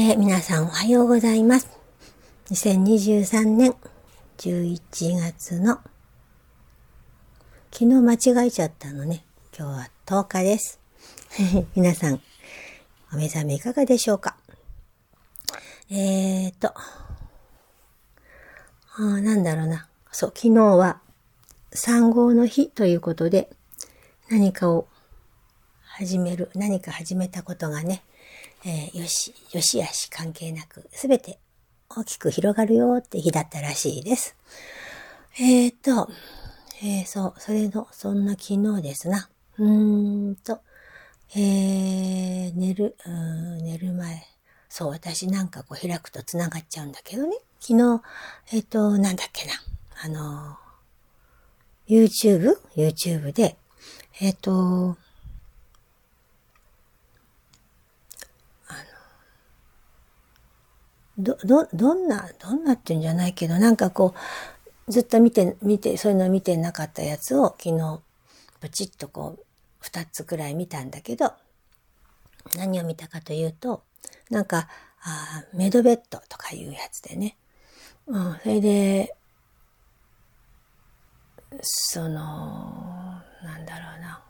えー、皆さんおはようございます。2023年11月の昨日間違えちゃったのね。今日は10日です。皆さん、お目覚めいかがでしょうか？えーと、あなんだろうな。そう、昨日は産後の日ということで、何かを始める、何か始めたことがね、えー、よし、よしあし関係なく、すべて大きく広がるよって日だったらしいです。えーと、えー、そう、それの、そんな昨日ですな。うーんと、えー、寝る、うん寝る前。そう、私なんかこう開くと繋がっちゃうんだけどね。昨日、えっ、ー、と、なんだっけな。あの、YouTube? YouTube で、えっ、ー、と、ど、ど、どんな、どんなっていうんじゃないけど、なんかこう、ずっと見て、見て、そういうのを見てなかったやつを昨日、プチッとこう、二つくらい見たんだけど、何を見たかというと、なんか、あメドベッドとかいうやつでね。うん、それで、その、なんだろうな。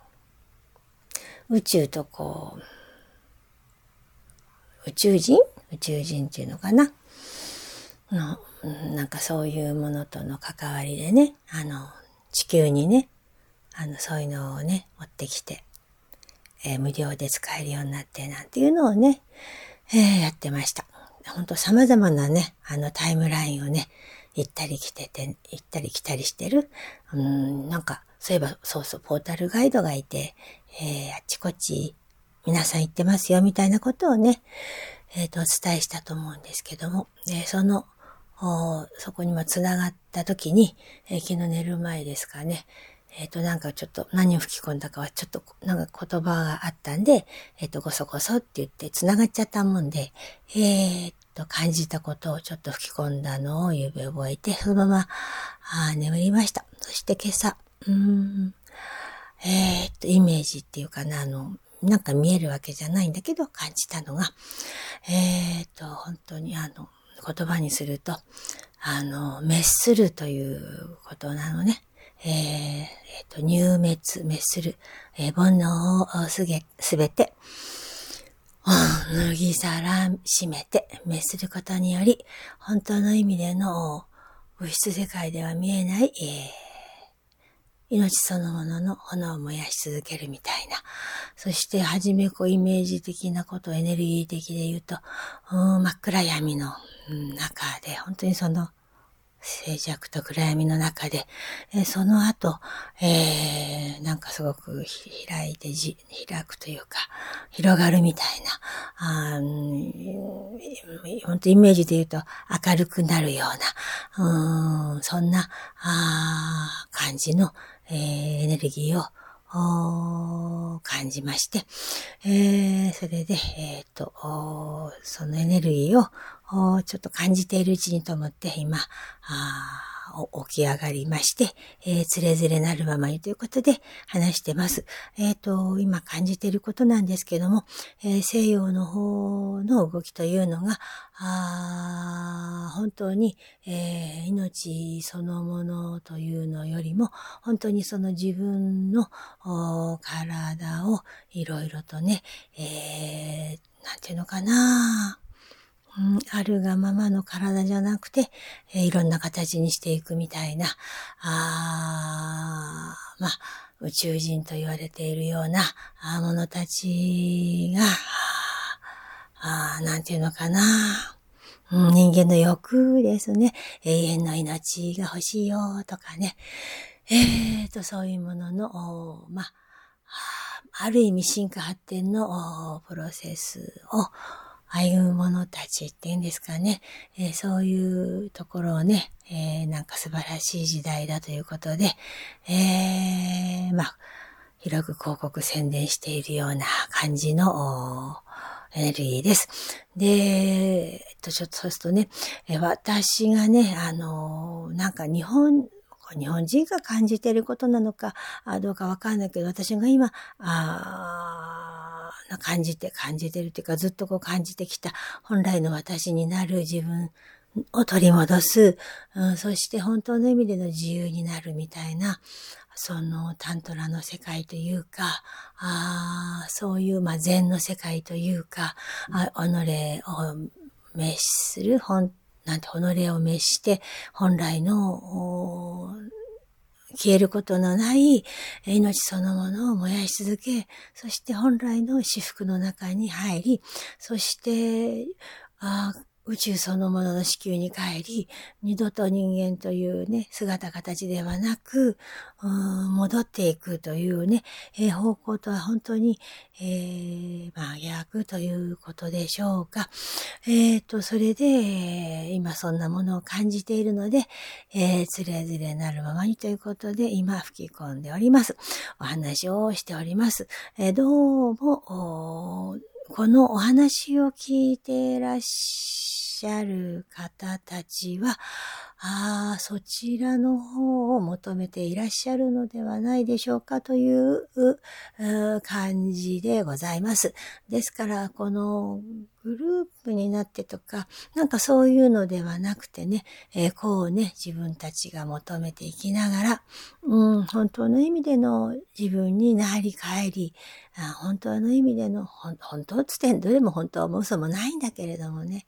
宇宙とこう、宇宙人？宇宙人っていうのかなの、なんかそういうものとの関わりでね、あの、地球にね、あの、そういうのをね、持ってきて、えー、無料で使えるようになってなんていうのをね、えー、やってました。ほんと様々なね、あのタイムラインをね、行ったり来てて、行ったり来たりしてる。うん、なんか、そういえば、そうそう、ポータルガイドがいて、えー、あっちこっち皆さん言ってますよ、みたいなことをね、えっ、ー、と、お伝えしたと思うんですけども、でその、そこにも繋がった時に、えー、昨日寝る前ですかね、えっ、と、なんかちょっと何を吹き込んだかはちょっとなんか言葉があったんで、えっ、と、ごそごそって言って繋がっちゃったもんで、えっと、感じたことをちょっと吹き込んだのを指覚えて、そのまま、あ眠りました。そして今朝、うーん、えっと、イメージっていうかな、あの、なんか見えるわけじゃないんだけど感じたのが、えっ、と、本当にあの、言葉にすると、あの、滅するということなのね。えー、えー、と、入滅、滅する、えー、煩悩をすげ、すべて、脱ぎさらしめて、滅することにより、本当の意味での物質世界では見えない、えー命そのものの炎を燃やし続けるみたいな。そして、はじめこうイメージ的なこと、エネルギー的で言うと、う、真っ暗闇の中で、本当にその静寂と暗闇の中で、えその後、えー、なんかすごく開いてじ、開くというか、広がるみたいな、あ本当イメージで言うと明るくなるような、うんそんなあ感じの、えー、エネルギーを感じまして、えー、それで、えっ、ー、と、そのエネルギーをちょっと感じているうちにと思って、今、起き上がりまして、えー、つれづれなるままにということで話してます。えっ、ー、と、今感じていることなんですけども、えー、西洋の方の動きというのが、あ本当に、えー、命そのものというのよりも、本当にその自分の体をいろいろとね、えー、なんていうのかなあるがままの体じゃなくて、えー、いろんな形にしていくみたいな、あまあ、宇宙人と言われているようなものたちが、あなんていうのかな、うん、人間の欲ですね。永遠の命が欲しいよとかね。えーと、そういうものの、まあ、ある意味進化発展のプロセスを、歩む者たちっていうんですかね、えー、そういうところをね、えー、なんか素晴らしい時代だということで、えー、まあ、広く広告宣伝しているような感じのエネルギーです。で、えっと、ちょっとそうするとね、え私がね、あの、なんか日本、日本人が感じていることなのか、どうかわかんないけど、私が今、あ感じて、感じてるっていうか、ずっとこう感じてきた本来の私になる自分を取り戻す、うん、そして本当の意味での自由になるみたいな、そのタントラの世界というか、あそういう、まあ、禅の世界というか、あ己を滅する、本、なんて、己を滅して、本来の、消えることのない命そのものを燃やし続け、そして本来の至福の中に入り、そして、あ宇宙そのものの子宮に帰り、二度と人間というね、姿形ではなく、戻っていくというね、えー、方向とは本当に、えー、真逆ということでしょうか。えっ、ー、と、それで、今そんなものを感じているので、えー、つれづれなるままにということで、今吹き込んでおります。お話をしております。えどうも、このお話を聞いていらっしゃしゃる方たちは、ああ、そちらの方を求めていらっしゃるのではないでしょうかという感じでございます。ですから、このグループになってとか、なんかそういうのではなくてね、えー、こうね、自分たちが求めていきながら、うん、本当の意味での自分になり返り、あ本当の意味での、本当つってどれも本当も嘘もないんだけれどもね、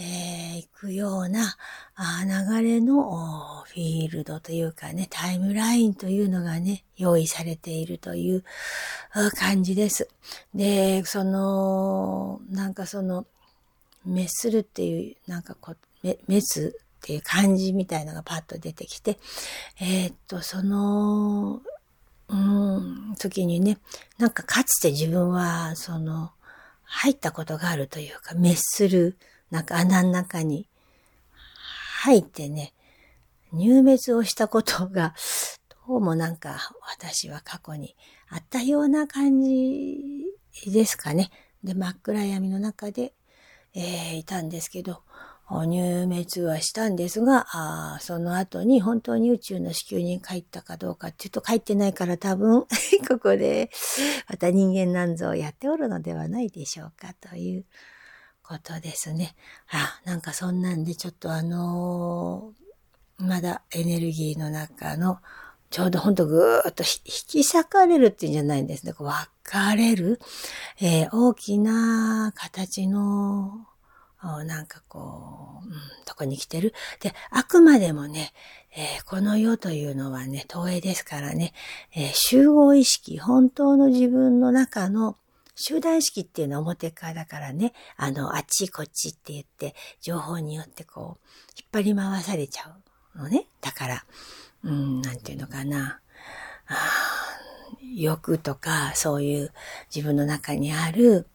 えー、行くようなあ流れのフィールドというかね、タイムラインというのがね、用意されているという感じです。で、その、なんかその、滅するっていう、なんかこう、滅っていう漢字みたいのがパッと出てきて、えー、っと、その、うん、時にね、なんかかつて自分は、その、入ったことがあるというか、滅する、なんか穴の中に入ってね、入滅をしたことが、どうもなんか私は過去にあったような感じですかね。で、真っ暗闇の中で、えー、いたんですけど、入滅はしたんですが、あその後に本当に宇宙の子宮に帰ったかどうかっていうと帰ってないから多分 ここでまた人間なんぞをやっておるのではないでしょうかということですね。あ、なんかそんなんでちょっとあのー、まだエネルギーの中の、ちょうどほんとぐーっと引き裂かれるっていうんじゃないんですね。分かれる、えー、大きな形の、なんかこう、うん、とこに来てる。で、あくまでもね、えー、この世というのはね、投影ですからね、えー、集合意識、本当の自分の中の集団意識っていうのは表側だからね、あの、あっちこっちって言って、情報によってこう、引っ張り回されちゃうのね。だから、うん、なんていうのかな。欲とか、そういう自分の中にある、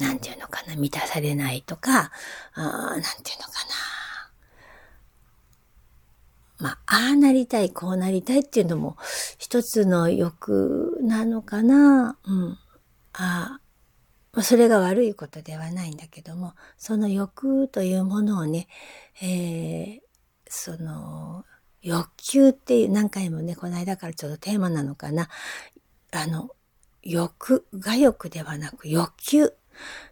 うん、なんていうのかな、満たされないとか、あなんていうのかな。まあ、ああなりたい、こうなりたいっていうのも一つの欲なのかな。うん。ああ、それが悪いことではないんだけども、その欲というものをね、えー、その、欲求っていう何回もね、この間からちょっとテーマなのかな。あの、欲、が欲ではなく欲求。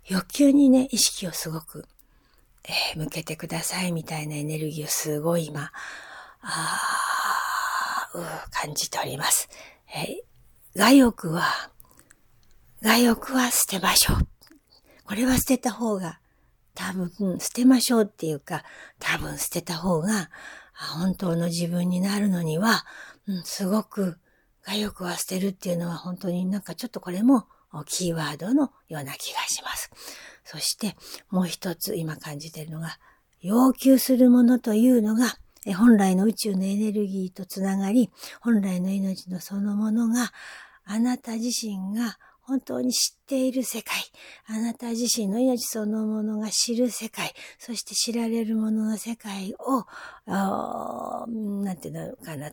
欲求にね、意識をすごく、えー、向けてくださいみたいなエネルギーをすごい今、あう感じております。えー、外欲は、外欲は捨てましょう。これは捨てた方が、多分、捨てましょうっていうか、多分捨てた方が、本当の自分になるのには、うん、すごく、外欲は捨てるっていうのは本当になんかちょっとこれもキーワードのような気がします。そしてもう一つ今感じているのが、要求するものというのが本来の宇宙のエネルギーとつながり、本来の命のそのものが、あなた自身が本当に知っている世界、あなた自身の命そのものが知る世界、そして知られるものの世界を、なんていうのかな、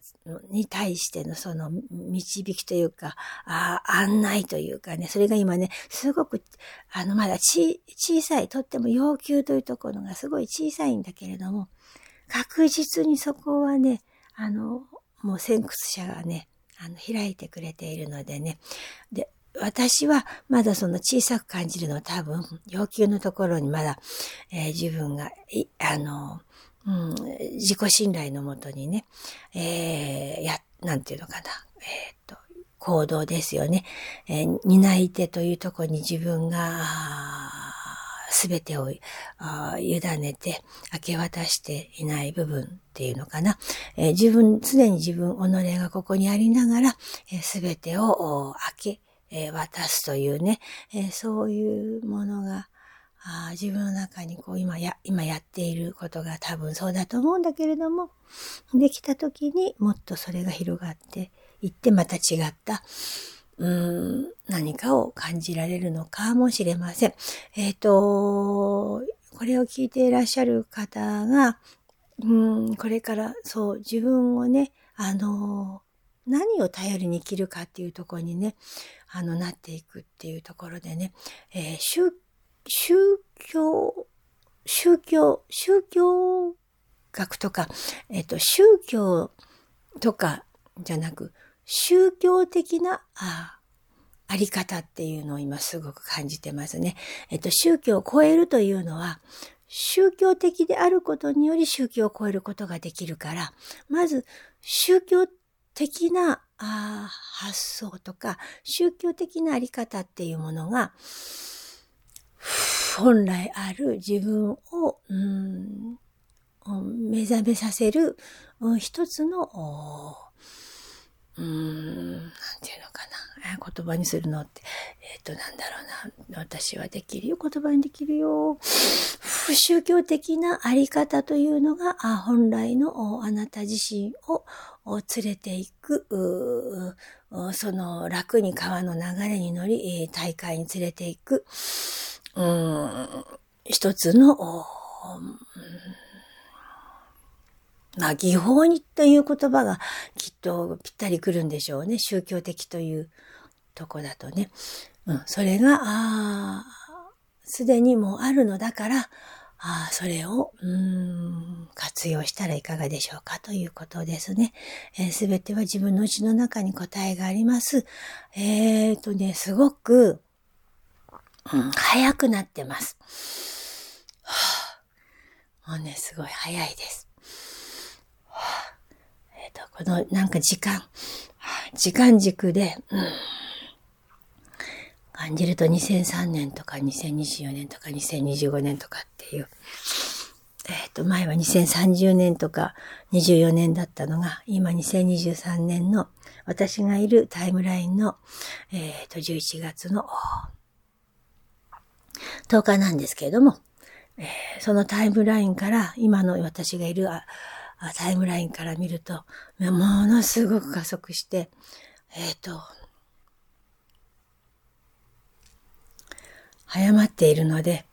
に対してのその導きというか、あ案内というかね、それが今ね、すごく、あの、まだ小さい、とっても要求というところがすごい小さいんだけれども、確実にそこはね、あの、もう先駆者がね、あの、開いてくれているのでね。で、私はまだその小さく感じるのは多分、要求のところにまだ、えー、自分が、あの、うん、自己信頼のもとにね、えー、や、なんていうのかな、えっ、と、行動ですよね。えー、担い手というところに自分が、すべてをあ委ねて明け渡していない部分っていうのかな。えー、自分、常に自分、己がここにありながら、す、え、べ、てを開け、え、渡すというね、え、そういうものが、あ自分の中にこう今や、今やっていることが多分そうだと思うんだけれども、できた時にもっとそれが広がっていってまた違った、うん、何かを感じられるのかもしれません。えっ、ー、と、これを聞いていらっしゃる方が、うん、これからそう、自分をね、あの、何を頼りに生きるかっていうところにね、あの、なっていくっていうところでね、えー、宗、宗教、宗教、宗教学とか、えっ、ー、と、宗教とかじゃなく、宗教的な、ああり方っていうのを今すごく感じてますね。えっと、宗教を超えるというのは、宗教的であることにより宗教を超えることができるから、まず宗教的なあ発想とか、宗教的なあり方っていうものが、本来ある自分を、うん、目覚めさせる、うん、一つの、うん、なんていうのかな。言葉にするのって、えっ、ー、と、なんだろうな。私はできるよ。言葉にできるよ。不宗教的なあり方というのが、あ本来のあなた自身を連れていく、その楽に川の流れに乗り、大会に連れていく、うん、一つの、まあ、技法にという言葉がきっとぴったりくるんでしょうね。宗教的というとこだとね。うん、それが、ああ、すでにもうあるのだから、ああそれを、うん、活用したらいかがでしょうかということですね。す、え、べ、ては自分の内の中に答えがあります。えっ、ー、とね、すごく、うん、早くなってます。はあ、もうね、すごい早いです。えっ、ー、と、このなんか時間、時間軸で、うん、感じると2003年とか2024年とか2025年とかっていう、えっ、ー、と、前は2030年とか24年だったのが、今2023年の私がいるタイムラインの、えっ、ー、と、11月の10日なんですけれども、えー、そのタイムラインから今の私がいるタイムラインから見ると、ものすごく加速して、えっ、ー、と、早まっているので、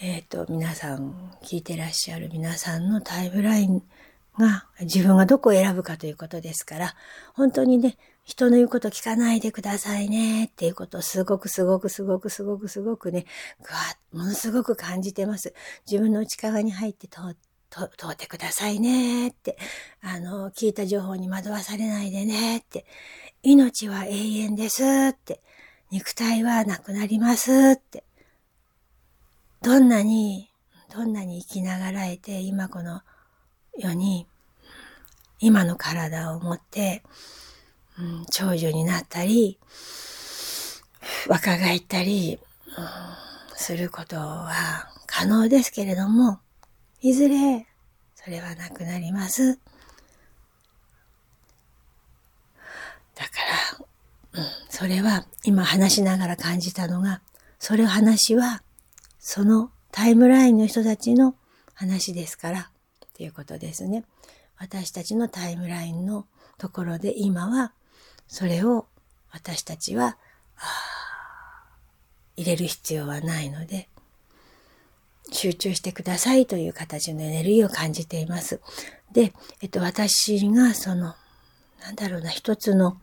えっ、ー、と、皆さん、聞いてらっしゃる皆さんのタイムラインが自分がどこを選ぶかということですから、本当にね、人の言うこと聞かないでくださいねっていうことをすごくすごくすごくすごくすごくね、ぐわっ、ものすごく感じてます。自分の内側に入って通って、と、通ってくださいねって、あの、聞いた情報に惑わされないでねって、命は永遠ですって、肉体はなくなりますって、どんなに、どんなに生きながらえて、今この世に、今の体を持って、うん、長寿になったり、若返ったり、うん、することは可能ですけれども、いずれ、それはなくなります。だから、うん、それは今話しながら感じたのが、それ話は、そのタイムラインの人たちの話ですから、っていうことですね。私たちのタイムラインのところで今は、それを私たちは、入れる必要はないので、集中してくださいという形のエネルギーを感じています。で、えっと、私がその、なんだろうな、一つの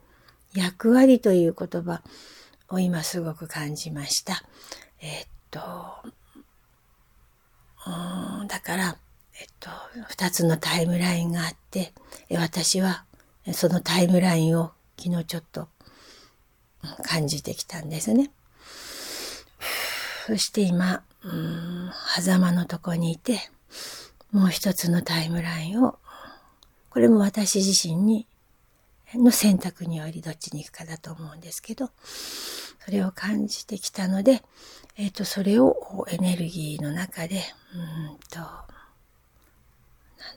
役割という言葉を今すごく感じました。えっと、うんだから、えっと、二つのタイムラインがあって、私はそのタイムラインを昨日ちょっと感じてきたんですね。そして今、うん、狭間のとこにいて、もう一つのタイムラインを、これも私自身に、の選択によりどっちに行くかだと思うんですけど、それを感じてきたので、えっ、ー、と、それをエネルギーの中で、うんと、なん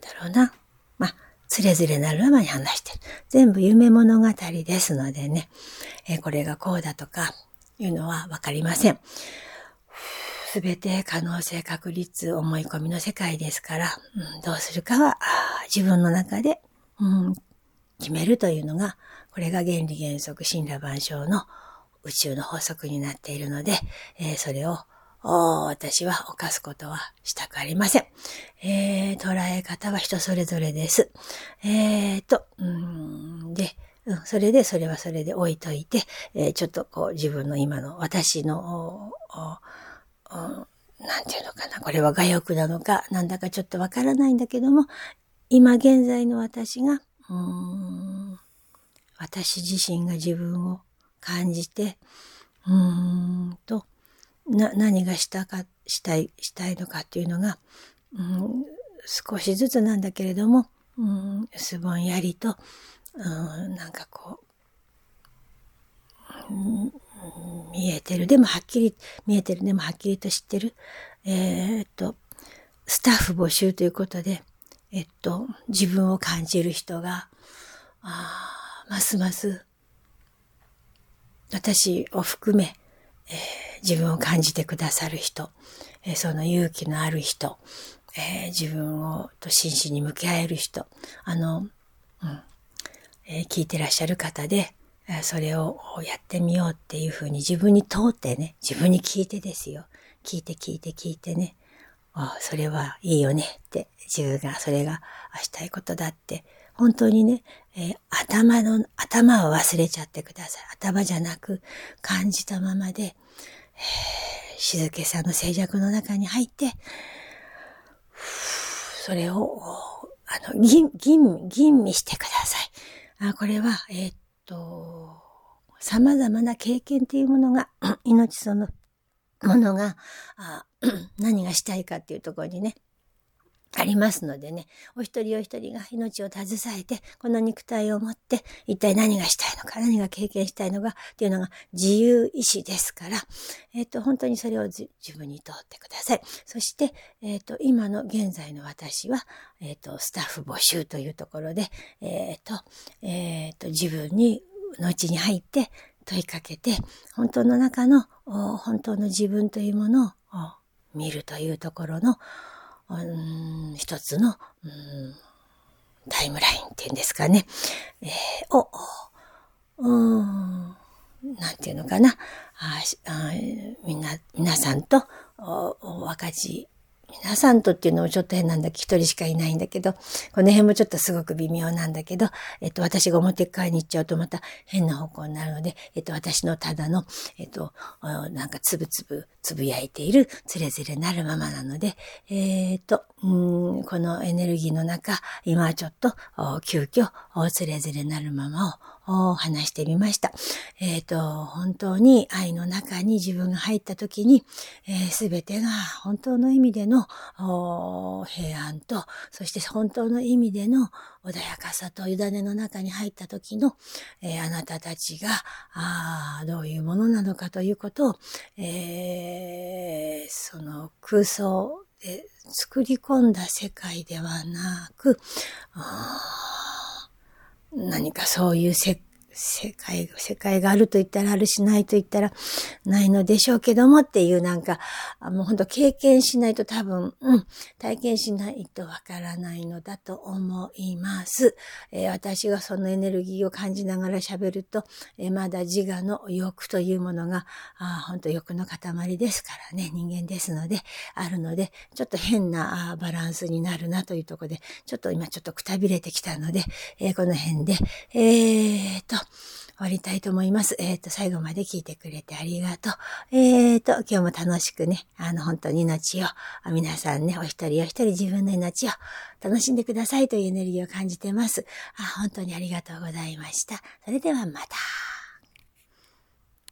だろうな。まあ、つれづれなるままに話してる。全部夢物語ですのでね、えー、これがこうだとかいうのはわかりません。すべて可能性確率思い込みの世界ですから、うん、どうするかは自分の中で、うん、決めるというのが、これが原理原則神羅万象の宇宙の法則になっているので、えー、それを私は犯すことはしたくありません。えー、捉え方は人それぞれです。えーと、うんで、うん、それで、それはそれで置いといて、えー、ちょっとこう自分の今の私の、なんていうのかな、これは我欲なのか、なんだかちょっとわからないんだけども、今現在の私が、うーん私自身が自分を感じて、うーんと、な、何がしたか、したい、したいのかっていうのが、うん、少しずつなんだけれども、うん、すぼんやりと、うん、なんかこう、うん、見えてる。でもはっきり、見えてる。でもはっきりと知ってる。えー、っと、スタッフ募集ということで、えっと、自分を感じる人が、あますます私を含め、えー、自分を感じてくださる人、えー、その勇気のある人、えー、自分をと真摯に向き合える人、あの、うん、え聞いてらっしゃる方で、それをやってみようっていうふうに自分に通ってね、自分に聞いてですよ。聞いて聞いて聞いてね、あそれはいいよねって、自分がそれがしたいことだって本当にね、えー、頭の、頭を忘れちゃってください。頭じゃなく感じたままで、え、静けさの静寂の中に入って、それを、あの、吟、吟、吟味してください。あこれは、えー、っと、様々な経験っていうものが、命そのものが、あ 何がしたいかっていうところにね、ありますのでね、お一人お一人が命を携えて、この肉体を持って、一体何がしたいのか、何が経験したいのかっていうのが自由意志ですから、えっ、ー、と、本当にそれを自分に通ってください。そして、えっ、ー、と、今の現在の私は、えっ、ー、と、スタッフ募集というところで、えっ、と、えっ、と、自分に、のうちに入って問いかけて、本当の中の、本当の自分というものを見るというところの、うん、一つの、うん、タイムラインっていうんですかね、えー、を、うん、なんていうのかな、ああみんな、皆さんとおお分かち皆さんとっていうのもちょっと変なんだけど、一人しかいないんだけど、この辺もちょっとすごく微妙なんだけど、えっと、私が表側に行っちゃうとまた変な方向になるので、えっと、私のただの、えっと、なんかつぶつぶ、つぶやいている、つれづれなるままなので、えー、っと、うん、このエネルギーの中、今はちょっと、急遽、つれづれなるままを、話してみました。えっ、ー、と、本当に愛の中に自分が入った時に、す、え、べ、てが本当の意味での平安と、そして本当の意味での穏やかさと委ねの中に入った時の、えー、あなたたちがあどういうものなのかということを、えー、その空想で作り込んだ世界ではなく、何かそういう世世界、世界があると言ったらあるしないと言ったらないのでしょうけどもっていうなんか、もう本当経験しないと多分、うん、体験しないとわからないのだと思います。えー、私がそのエネルギーを感じながら喋ると、えー、まだ自我の欲というものが、あ本当欲の塊ですからね、人間ですので、あるので、ちょっと変なバランスになるなというところで、ちょっと今ちょっとくたびれてきたので、えー、この辺で、えーと、終わりたいと思います。えっ、ー、と、最後まで聞いてくれてありがとう。えっ、ー、と、今日も楽しくね、あの、本当に命を、皆さんね、お一人お一人自分の命を楽しんでくださいというエネルギーを感じてます。あ本当にありがとうございました。それではまた。